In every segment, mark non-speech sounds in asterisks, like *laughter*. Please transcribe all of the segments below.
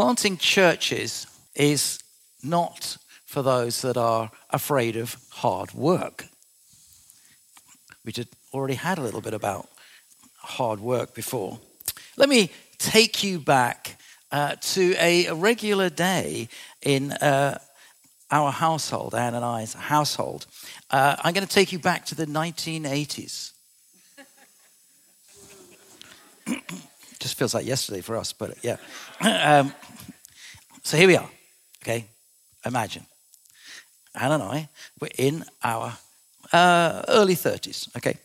planting churches is not for those that are afraid of hard work. We just already had a little bit about hard work before. Let me take you back uh, to a regular day in uh, our household, Anne and I's household. Uh, I'm going to take you back to the 1980s. *clears throat* Just feels like yesterday for us, but yeah. *clears throat* um, so here we are. Okay, imagine Anne and I were in our uh, early 30s. Okay,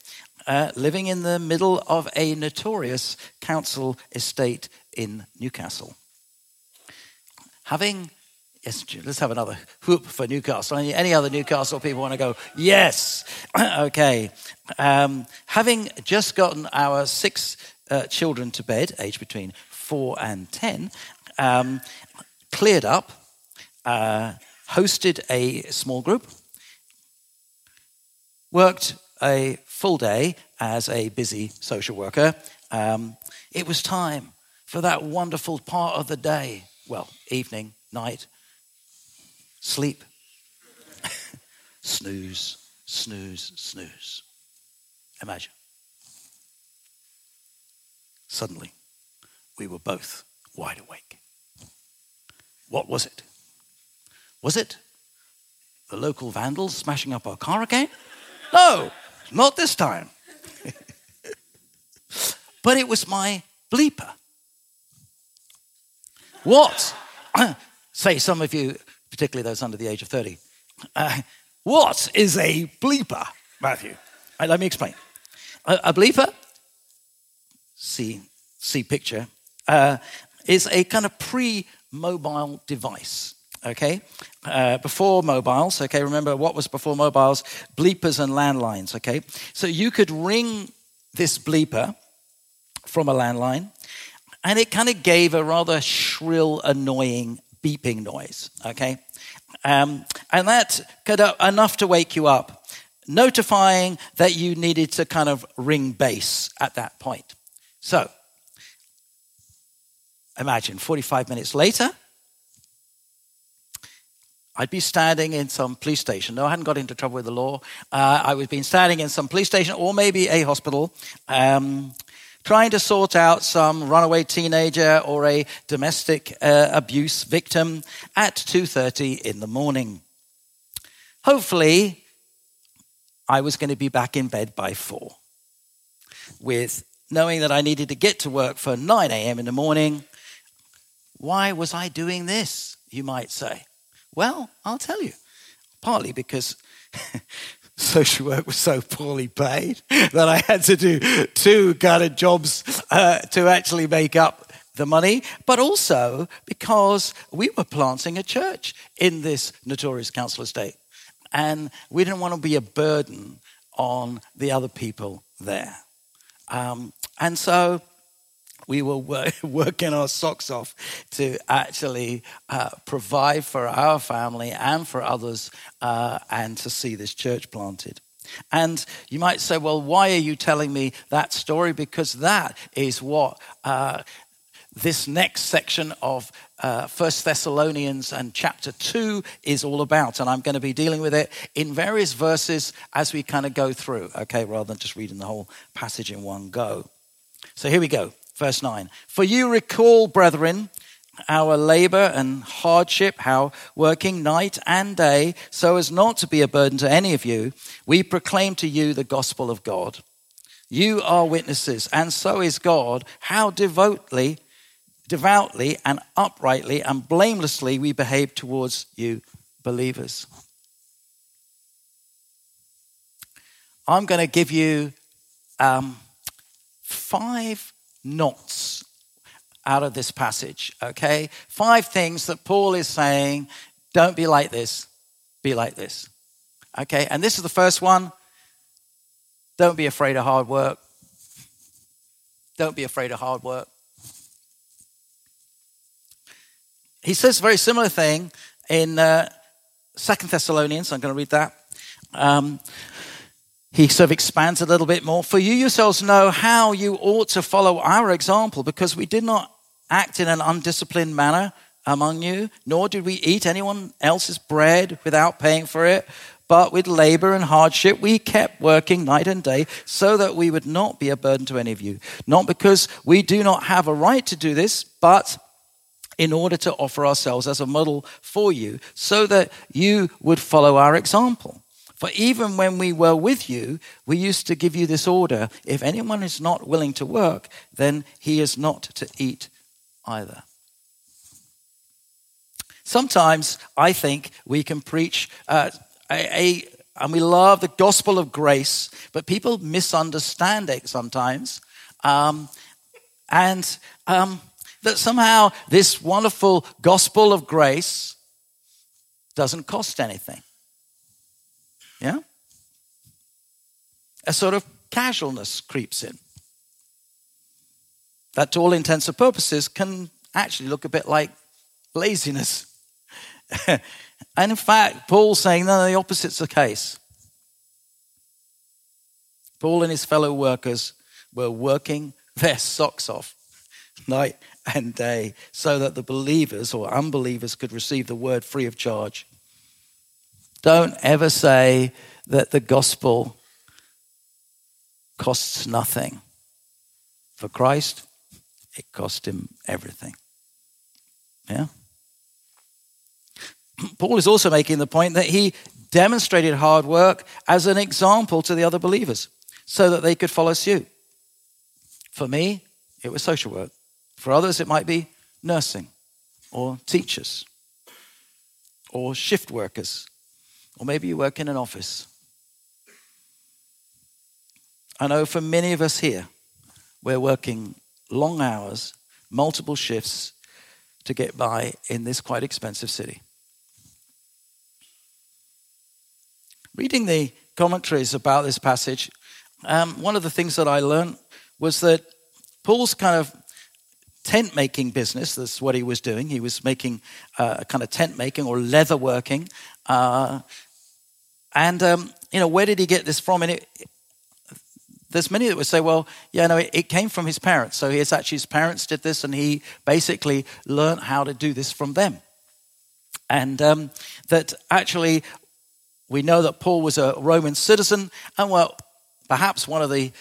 uh, living in the middle of a notorious council estate in Newcastle. Having, yes, let's have another whoop for Newcastle. Any, any other Newcastle people want to go? Yes. *clears throat* okay. Um, having just gotten our six uh, children to bed, aged between four and ten, um, cleared up, uh, hosted a small group, worked a full day as a busy social worker, um, it was time for that wonderful part of the day. Well, evening, night, sleep, *laughs* snooze, snooze, snooze. Imagine. Suddenly, we were both wide awake. What was it? Was it the local vandals smashing up our car again? No, not this time. *laughs* but it was my bleeper. What? *clears throat* Say some of you, particularly those under the age of 30. Uh, what is a bleeper, Matthew? Right, let me explain. A, a bleeper, see, see picture, uh, is a kind of pre mobile device okay? Uh, before mobiles, okay? Remember what was before mobiles? Bleepers and landlines, okay? So you could ring this bleeper from a landline, and it kind of gave a rather shrill, annoying beeping noise, okay? Um, and that could uh, enough to wake you up, notifying that you needed to kind of ring base at that point. So, imagine 45 minutes later, I'd be standing in some police station. No, I hadn't got into trouble with the law. Uh, I was been standing in some police station or maybe a hospital, um, trying to sort out some runaway teenager or a domestic uh, abuse victim at 2:30 in the morning. Hopefully, I was going to be back in bed by four, with knowing that I needed to get to work for 9 a.m. in the morning. Why was I doing this? You might say. Well, I'll tell you. Partly because *laughs* social work was so poorly paid that I had to do two kind of jobs uh, to actually make up the money, but also because we were planting a church in this notorious council estate. And we didn't want to be a burden on the other people there. Um, and so we were *laughs* working our socks off to actually uh, provide for our family and for others uh, and to see this church planted. And you might say, well, why are you telling me that story? Because that is what uh, this next section of uh, First Thessalonians and chapter 2 is all about. And I'm going to be dealing with it in various verses as we kind of go through, okay, rather than just reading the whole passage in one go. So here we go. Verse 9 For you recall, brethren, our labor and hardship, how working night and day, so as not to be a burden to any of you, we proclaim to you the gospel of God. You are witnesses, and so is God, how devoutly, devoutly and uprightly and blamelessly we behave towards you believers. I'm going to give you um, five nots out of this passage, okay? Five things that Paul is saying don't be like this, be like this, okay? And this is the first one don't be afraid of hard work. Don't be afraid of hard work. He says a very similar thing in uh, Second Thessalonians. I'm going to read that. Um, he sort of expands a little bit more. For you yourselves know how you ought to follow our example, because we did not act in an undisciplined manner among you, nor did we eat anyone else's bread without paying for it. But with labor and hardship, we kept working night and day so that we would not be a burden to any of you. Not because we do not have a right to do this, but in order to offer ourselves as a model for you so that you would follow our example. For even when we were with you, we used to give you this order if anyone is not willing to work, then he is not to eat either. Sometimes I think we can preach uh, a, a, and we love the gospel of grace, but people misunderstand it sometimes. Um, and um, that somehow this wonderful gospel of grace doesn't cost anything. Yeah? A sort of casualness creeps in. That, to all intents and purposes, can actually look a bit like laziness. *laughs* and in fact, Paul's saying, no, the opposite's the case. Paul and his fellow workers were working their socks off *laughs* night and day so that the believers or unbelievers could receive the word free of charge. Don't ever say that the gospel costs nothing. For Christ, it cost him everything. Yeah? *clears throat* Paul is also making the point that he demonstrated hard work as an example to the other believers so that they could follow suit. For me, it was social work. For others, it might be nursing or teachers or shift workers or maybe you work in an office. I know for many of us here, we're working long hours, multiple shifts to get by in this quite expensive city. Reading the commentaries about this passage, um, one of the things that I learned was that Paul's kind of tent making business, that's what he was doing. He was making uh, kind of tent making or leather working. Uh, and, um, you know, where did he get this from? And it, there's many that would say, well, yeah, no, it, it, came from his parents. So it's actually his parents did this, and he basically learned how to do this from them. And um, that actually, we know that Paul was a Roman citizen, and well, perhaps one of the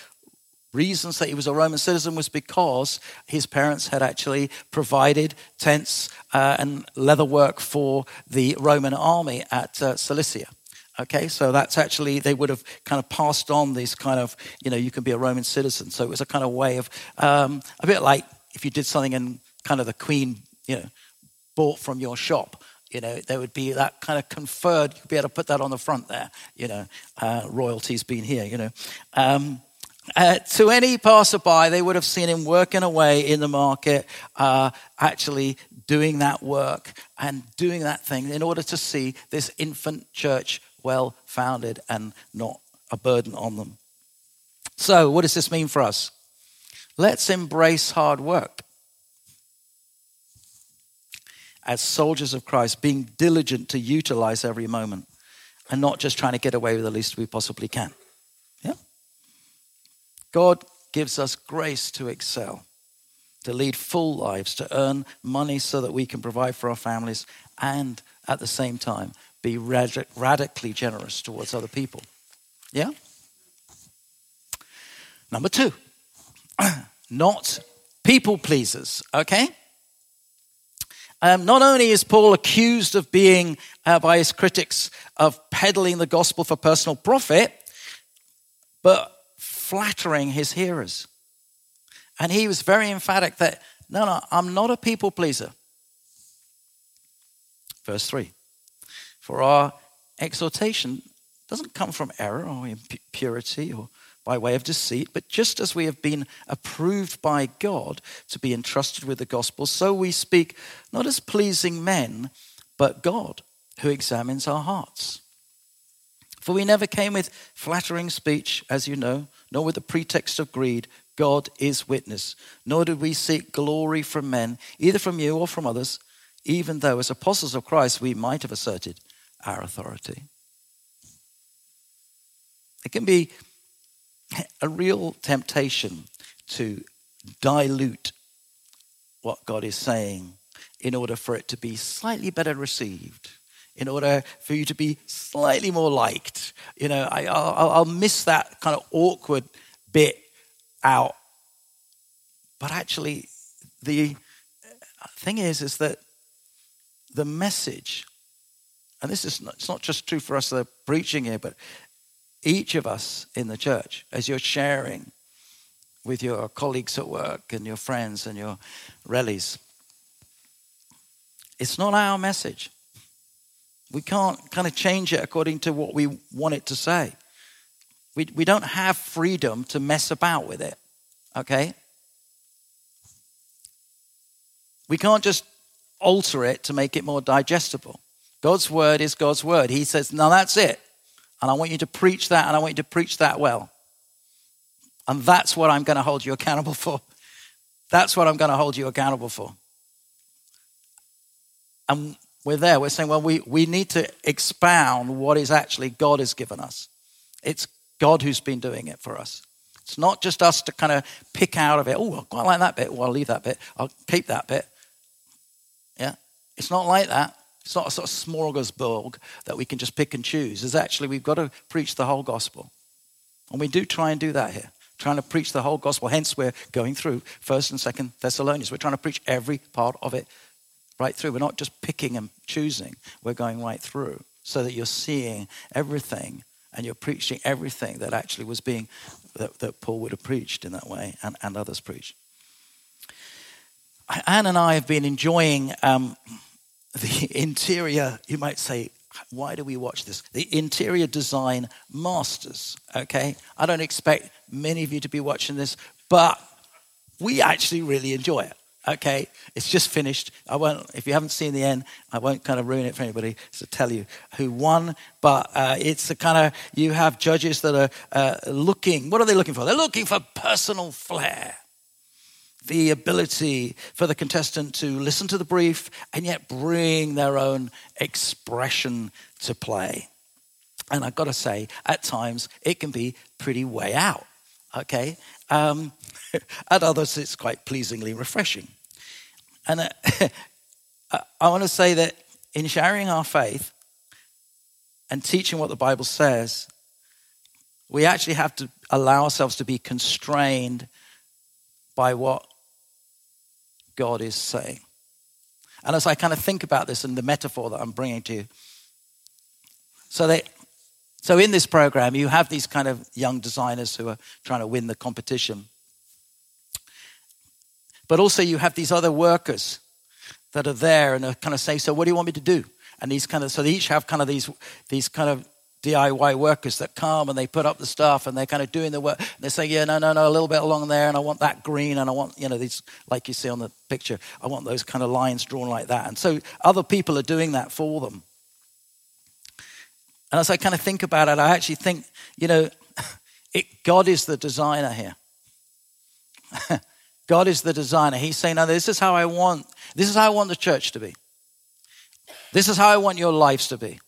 reasons that he was a Roman citizen was because his parents had actually provided tents uh, and leather work for the Roman army at uh, Cilicia. Okay, so that's actually, they would have kind of passed on this kind of, you know, you can be a Roman citizen. So it was a kind of way of, um, a bit like if you did something and kind of the queen, you know, bought from your shop, you know, there would be that kind of conferred, you'd be able to put that on the front there, you know, uh, royalty's been here, you know. Um, uh, to any passerby, they would have seen him working away in the market, uh, actually doing that work and doing that thing in order to see this infant church well founded and not a burden on them. So, what does this mean for us? Let's embrace hard work. As soldiers of Christ, being diligent to utilize every moment and not just trying to get away with the least we possibly can. Yeah? God gives us grace to excel, to lead full lives, to earn money so that we can provide for our families, and at the same time, be rad- radically generous towards other people. Yeah? Number two, *clears throat* not people pleasers, okay? Um, not only is Paul accused of being, uh, by his critics, of peddling the gospel for personal profit, but flattering his hearers. And he was very emphatic that, no, no, I'm not a people pleaser. Verse 3 for our exhortation doesn't come from error or impurity or by way of deceit, but just as we have been approved by God to be entrusted with the gospel, so we speak not as pleasing men, but God who examines our hearts. For we never came with flattering speech, as you know, nor with the pretext of greed. God is witness. Nor did we seek glory from men, either from you or from others, even though as apostles of Christ we might have asserted our authority. It can be a real temptation to dilute what God is saying in order for it to be slightly better received, in order for you to be slightly more liked. You know, I, will I'll miss that kind of awkward bit out. But actually, the thing is, is that the message, and this is not, it's not just true for us that are preaching here, but each of us in the church, as you're sharing with your colleagues at work and your friends and your rallies, it's not our message. We can't kind of change it according to what we want it to say. We, we don't have freedom to mess about with it, okay? We can't just alter it to make it more digestible. God's word is God's word. He says, now that's it. And I want you to preach that, and I want you to preach that well. And that's what I'm going to hold you accountable for. That's what I'm going to hold you accountable for. And we're there. We're saying, well, we, we need to expound what is actually God has given us. It's God who's been doing it for us. It's not just us to kind of pick out of it. Oh, I quite like that bit. Well, I'll leave that bit. I'll keep that bit. Yeah. It's not like that. It's not a sort of smorgasbord that we can just pick and choose. It's actually, we've got to preach the whole gospel. And we do try and do that here, trying to preach the whole gospel. Hence, we're going through 1st and 2nd Thessalonians. We're trying to preach every part of it right through. We're not just picking and choosing, we're going right through so that you're seeing everything and you're preaching everything that actually was being, that, that Paul would have preached in that way and, and others preached. Anne and I have been enjoying um, the *laughs* interior, you might say, why do we watch this? The interior design masters, okay? I don't expect many of you to be watching this, but we actually really enjoy it. Okay, it's just finished. I won't, if you haven't seen the end, I won't kind of ruin it for anybody to tell you who won. But uh, it's a kind of, you have judges that are uh, looking, what are they looking for? They're looking for personal flair. The ability for the contestant to listen to the brief and yet bring their own expression to play. And I've got to say, at times, it can be pretty way out. Okay? Um, *laughs* At others, it's quite pleasingly refreshing. And uh, *laughs* I want to say that in sharing our faith and teaching what the Bible says, we actually have to allow ourselves to be constrained by what God is saying. And as I kind of think about this and the metaphor that I'm bringing to you, so that so in this program you have these kind of young designers who are trying to win the competition but also, you have these other workers that are there and are kind of saying, So, what do you want me to do? And these kind of, so they each have kind of these, these kind of DIY workers that come and they put up the stuff and they're kind of doing the work. they say, yeah, no, no, no, a little bit along there, and I want that green, and I want, you know, these, like you see on the picture, I want those kind of lines drawn like that. And so other people are doing that for them. And as I kind of think about it, I actually think, you know, it, God is the designer here. *laughs* God is the designer. He's saying, now this is how I want, this is how I want the church to be. This is how I want your lives to be.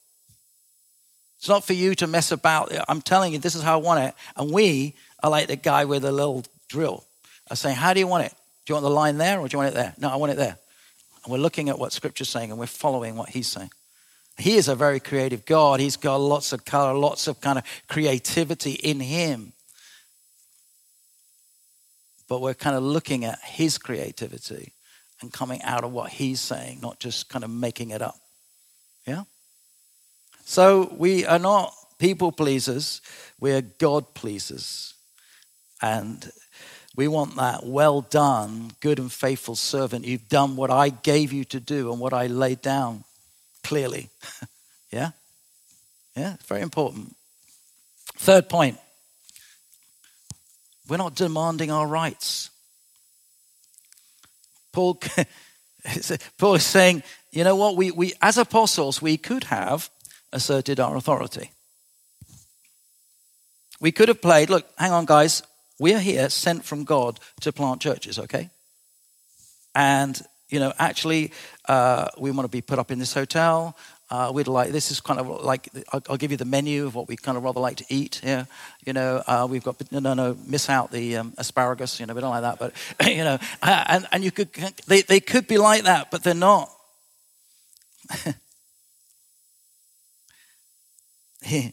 It's not for you to mess about. I'm telling you, this is how I want it. And we are like the guy with a little drill. I say, how do you want it? Do you want the line there or do you want it there? No, I want it there. And we're looking at what Scripture's saying and we're following what He's saying. He is a very creative God. He's got lots of color, lots of kind of creativity in Him but we're kind of looking at his creativity and coming out of what he's saying, not just kind of making it up. Yeah? So we are not people pleasers, we're God pleasers. And we want that well done, good and faithful servant. You've done what I gave you to do and what I laid down clearly. *laughs* yeah? Yeah, very important. Third point we're not demanding our rights. Paul, *laughs* Paul is saying, you know what, we, we, as apostles, we could have asserted our authority. We could have played, look, hang on, guys, we're here sent from God to plant churches, okay? And, you know, actually, uh, we want to be put up in this hotel. Uh, we'd like this is kind of like I'll, I'll, give you the menu of what we kind of rather like to eat. here. you know, uh, we've got no, no, no, miss out the um, asparagus. You know, we don't like that, but *laughs* you know, uh, and and you could they they could be like that, but they're not. *laughs* *laughs*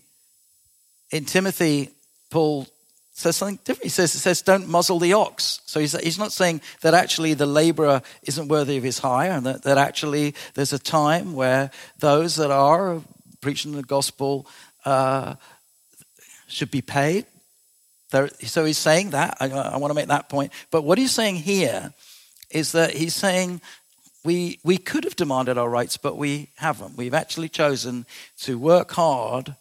In Timothy, Paul says something different. He says, it says, don't muzzle the ox. So he's, he's not saying that actually the laborer isn't worthy of his hire and that, that actually there's a time where those that are preaching the gospel uh, should be paid. There, so he's saying that. I, I want to make that point. But what he's saying here is that he's saying we, we could have demanded our rights, but we haven't. We've actually chosen to work hard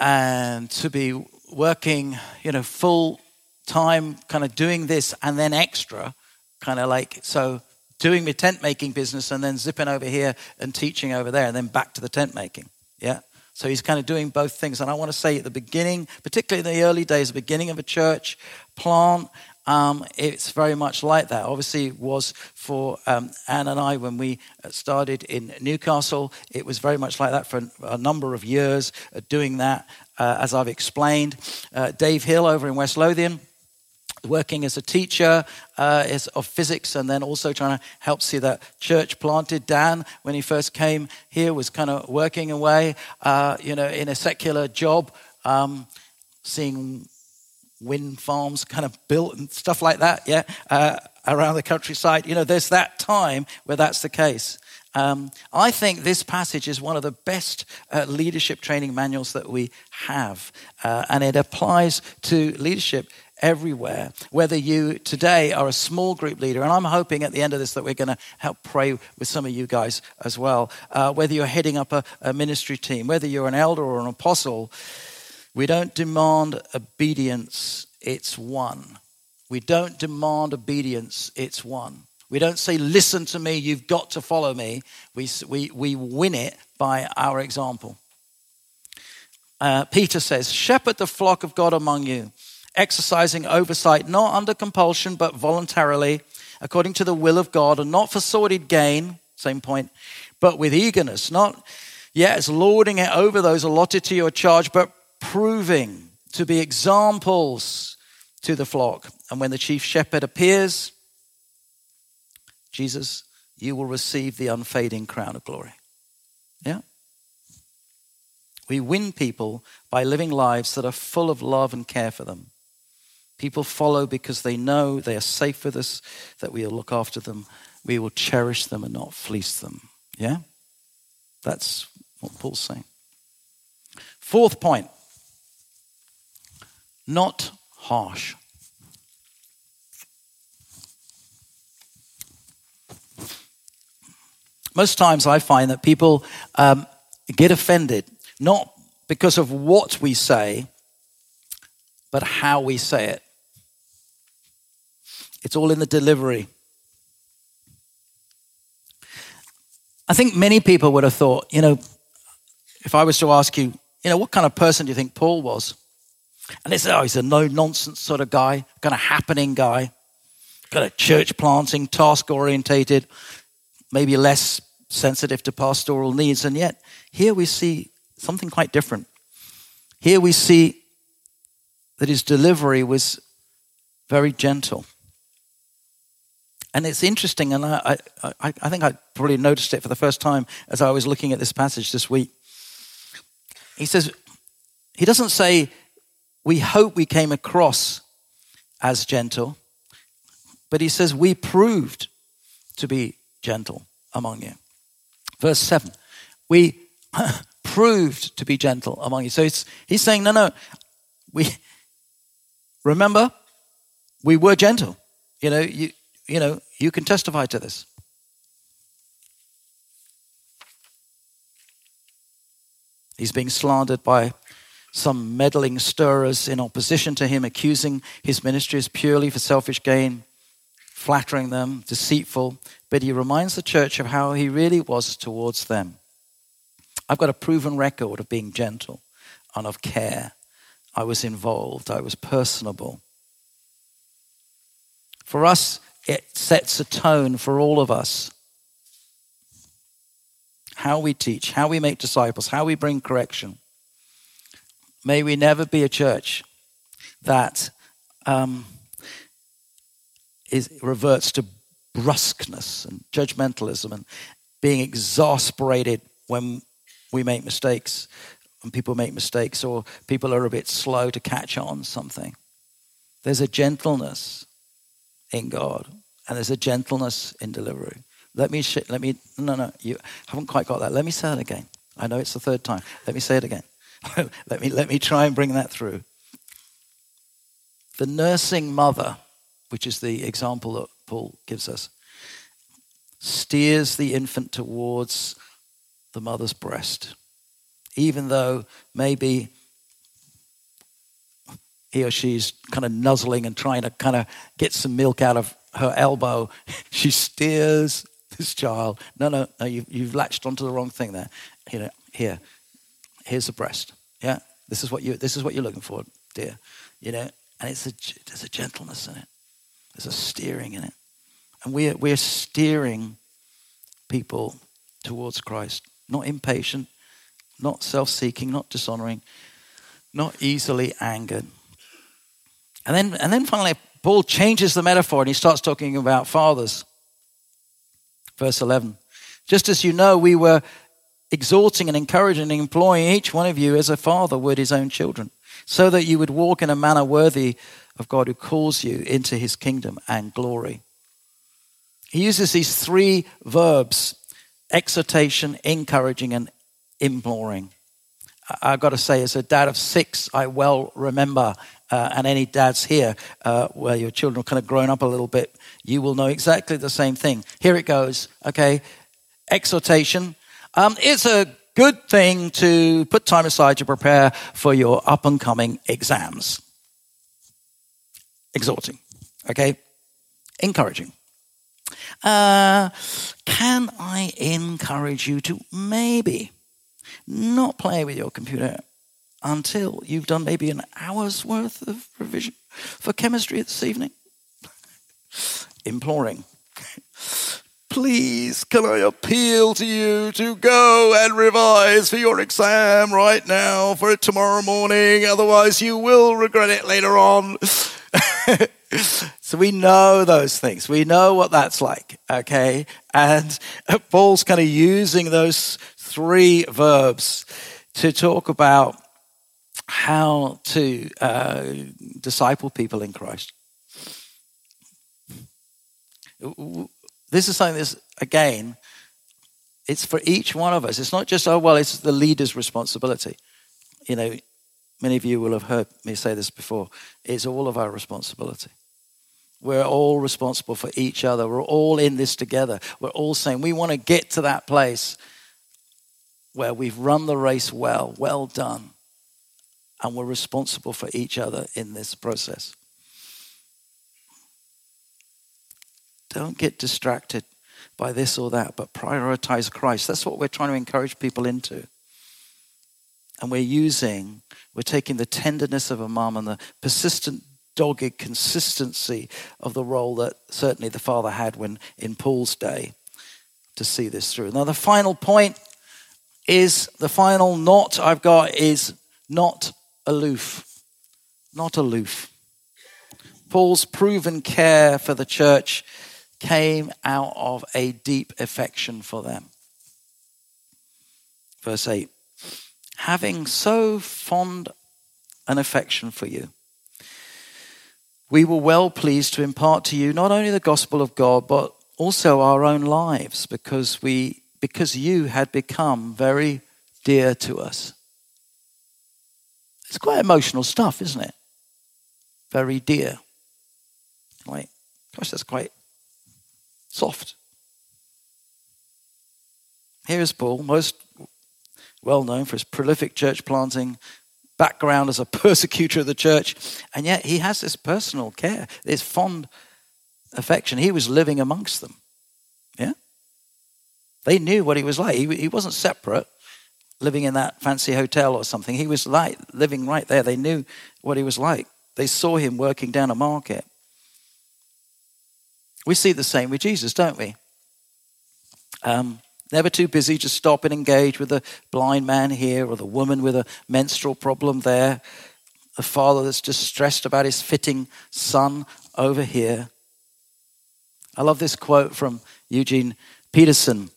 and to be working, you know, full time, kind of doing this and then extra, kind of like, so doing my tent making business and then zipping over here and teaching over there and then back to the tent making. Yeah. So he's kind of doing both things. And I want to say at the beginning, particularly in the early days, the beginning of a church plant, um, it's very much like that. Obviously, it was for um, Anne and I when we started in Newcastle. It was very much like that for a number of years, uh, doing that, uh, as I've explained. Uh, Dave Hill over in West Lothian working as a teacher uh, of physics and then also trying to help see that church planted. Dan, when he first came here, was kind of working away, uh, you know, in a secular job, um, seeing wind farms kind of built and stuff like that, yeah, uh, around the countryside. You know, there's that time where that's the case. Um, I think this passage is one of the best uh, leadership training manuals that we have, uh, and it applies to leadership everywhere. Whether you today are a small group leader, and I'm hoping at the end of this that we're going to help pray with some of you guys as well. Uh, whether you're heading up a, a ministry team, whether you're an elder or an apostle, we don't demand obedience, it's one. We don't demand obedience, it's one. We don't say, listen to me, you've got to follow me. We, we, we win it by our example. Uh, Peter says, shepherd the flock of God among you, exercising oversight, not under compulsion, but voluntarily, according to the will of God, and not for sordid gain, same point, but with eagerness, not yet as lording it over those allotted to your charge, but proving to be examples to the flock. And when the chief shepherd appears, Jesus, you will receive the unfading crown of glory. Yeah? We win people by living lives that are full of love and care for them. People follow because they know they are safe with us, that we will look after them, we will cherish them and not fleece them. Yeah? That's what Paul's saying. Fourth point not harsh. Most times I find that people um, get offended, not because of what we say, but how we say it. It's all in the delivery. I think many people would have thought, you know, if I was to ask you, you know, what kind of person do you think Paul was? And they said, oh, he's a no nonsense sort of guy, kind of happening guy, kind of church planting, task orientated, maybe less sensitive to pastoral needs. And yet, here we see something quite different. Here we see that his delivery was very gentle. And it's interesting, and I, I, I think I probably noticed it for the first time as I was looking at this passage this week. He says, he doesn't say we hope we came across as gentle, but he says we proved to be gentle among you. Verse 7 we *laughs* proved to be gentle among you. So he's saying, no, no, we remember we were gentle. You know, you, you know, you can testify to this. He's being slandered by some meddling stirrers in opposition to him, accusing his ministries purely for selfish gain, flattering them, deceitful. But he reminds the church of how he really was towards them. I've got a proven record of being gentle and of care. I was involved, I was personable. For us, it sets a tone for all of us how we teach, how we make disciples, how we bring correction. May we never be a church that um, is, reverts to brusqueness and judgmentalism and being exasperated when we make mistakes, and people make mistakes, or people are a bit slow to catch on something. There's a gentleness in God, and there's a gentleness in delivery. Let me, sh- let me, no, no, you haven't quite got that. Let me say that again. I know it's the third time. Let me say it again. *laughs* let, me, let me try and bring that through. The nursing mother, which is the example that Paul gives us, steers the infant towards the mother's breast, even though maybe he or she's kind of nuzzling and trying to kind of get some milk out of her elbow. *laughs* She steers this child. No, no, no, you, you've latched onto the wrong thing there. You know, here, here's the breast. Yeah, this is what you. This is what you're looking for, dear. You know, and it's a, there's a gentleness in it. There's a steering in it. And we're, we're steering people towards Christ. Not impatient, not self seeking, not dishonoring, not easily angered. And then, and then finally, Paul changes the metaphor and he starts talking about fathers. Verse 11. Just as you know, we were exhorting and encouraging and employing each one of you as a father would his own children so that you would walk in a manner worthy of God who calls you into his kingdom and glory. He uses these three verbs exhortation, encouraging, and imploring. I've got to say, as a dad of six, I well remember, uh, and any dads here uh, where your children are kind of grown up a little bit, you will know exactly the same thing. Here it goes, okay? Exhortation. Um, it's a good thing to put time aside to prepare for your up and coming exams. Exhorting, okay? Encouraging. Uh, can I encourage you to maybe not play with your computer until you've done maybe an hour's worth of revision for chemistry this evening? *laughs* Imploring. *laughs* Please, can I appeal to you to go and revise for your exam right now for tomorrow morning? Otherwise, you will regret it later on. *laughs* so we know those things. We know what that's like, okay? And Paul's kind of using those three verbs to talk about how to uh, disciple people in Christ this is something that's, again, it's for each one of us. It's not just, oh, well, it's the leader's responsibility. You know, many of you will have heard me say this before. It's all of our responsibility. We're all responsible for each other. We're all in this together. We're all saying we want to get to that place where we've run the race well, well done, and we're responsible for each other in this process. Don't get distracted by this or that, but prioritize Christ. That's what we're trying to encourage people into. And we're using, we're taking the tenderness of a mom and the persistent, dogged consistency of the role that certainly the father had when in Paul's day to see this through. Now, the final point is the final not I've got is not aloof. Not aloof. Paul's proven care for the church came out of a deep affection for them. Verse 8 Having so fond an affection for you, we were well pleased to impart to you not only the gospel of God, but also our own lives, because we because you had become very dear to us. It's quite emotional stuff, isn't it? Very dear. Like, gosh, that's quite soft. Here's Paul, most well known for his prolific church planting background as a *laughs* persecutor of the church, and yet he has this personal care, this fond affection. He was living amongst them. Yeah? They knew what he was like. He, he wasn't separate, living in that fancy hotel or something. He was like living right there. They knew what he was like. They saw him working down a market. We see the same with Jesus, don't we? Um, Never too busy to stop and engage with the blind man here or the woman with a menstrual problem there, the father that's just stressed about his fitting son over here. I love this quote from Eugene Peterson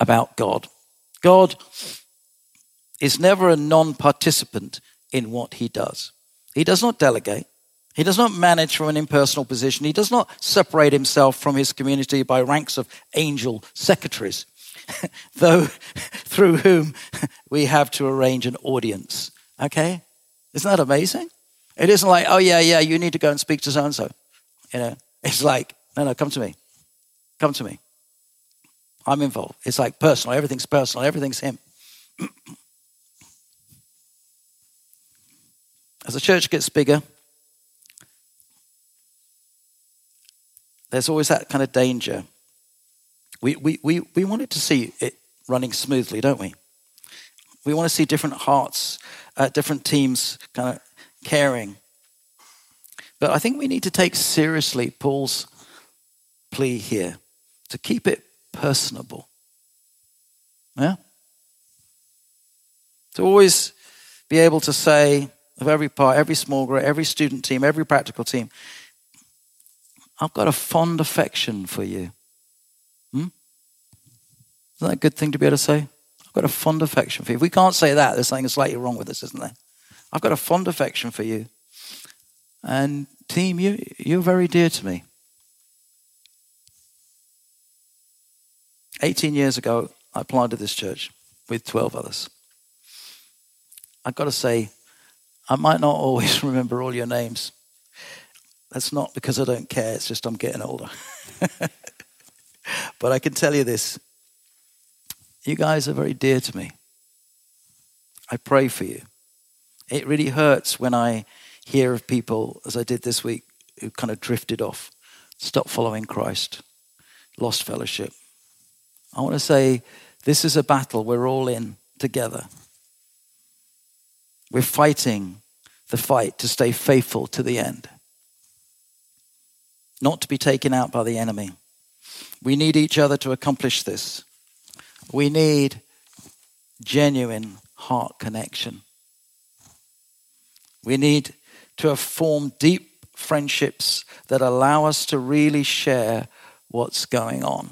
about God. God is never a non participant in what he does. He does not delegate. He does not manage from an impersonal position. He does not separate himself from his community by ranks of angel secretaries, *laughs* though *laughs* through whom *laughs* we have to arrange an audience. Okay? Isn't that amazing? It isn't like, oh, yeah, yeah, you need to go and speak to so and so. You know, it's like, no, no, come to me. Come to me. I'm involved. It's like personal. Everything's personal. Everything's him. *clears throat* As the church gets bigger, there's always that kind of danger. We, we, we, we wanted to see it running smoothly, don't we? We want to see different hearts, uh, different teams kind of caring. But I think we need to take seriously Paul's plea here to keep it personable. Yeah? To always be able to say of every part, every small group, every student team, every practical team, I've got a fond affection for you. Hmm? Isn't that a good thing to be able to say? I've got a fond affection for you. If we can't say that, there's something slightly wrong with us, isn't there? I've got a fond affection for you. And team, you, you're very dear to me. 18 years ago, I planted this church with 12 others. I've got to say, I might not *laughs* always remember all your names. That's not because I don't care, it's just I'm getting older. *laughs* but I can tell you this you guys are very dear to me. I pray for you. It really hurts when I hear of people, as I did this week, who kind of drifted off, stopped following Christ, lost fellowship. I want to say this is a battle we're all in together. We're fighting the fight to stay faithful to the end, not to be taken out by the enemy. We need each other to accomplish this. We need genuine heart connection. We need to have formed deep friendships that allow us to really share what's going on.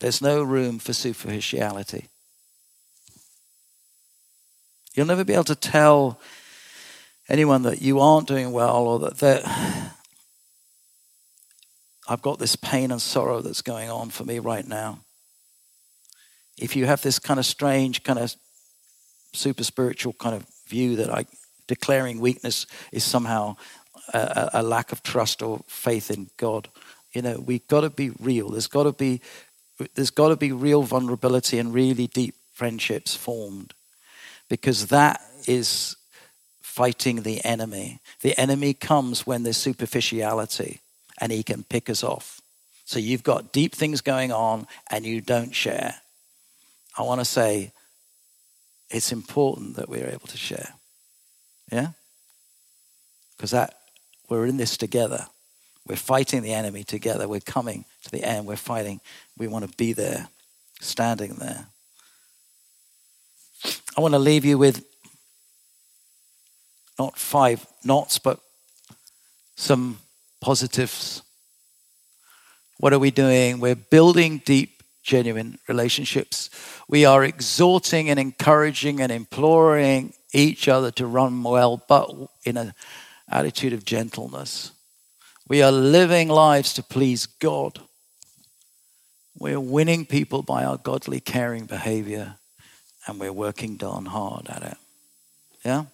There's no room for superficiality. You'll never be able to tell anyone that you aren't doing well or that that I've got this pain and sorrow that's going on for me right now. If you have this kind of strange, kind of super spiritual kind of view that I declaring weakness is somehow a, a lack of trust or faith in God, you know, we've got to be real. There's got to be there's got to be real vulnerability and really deep friendships formed because that is fighting the enemy. The enemy comes when there's superficiality and he can pick us off. So you've got deep things going on and you don't share. I want to say it's important that we're able to share. Yeah? Because that we're in this together. We're fighting the enemy together. We're coming to the end. We're fighting. We want to be there, standing there. I want to leave you with not five nots, but some positives. What are we doing? We're building deep, genuine relationships. We are exhorting and encouraging and imploring each other to run well, but in an attitude of gentleness. We are living lives to please God. We're winning people by our godly, caring behavior and we're working darn hard at it. Yeah?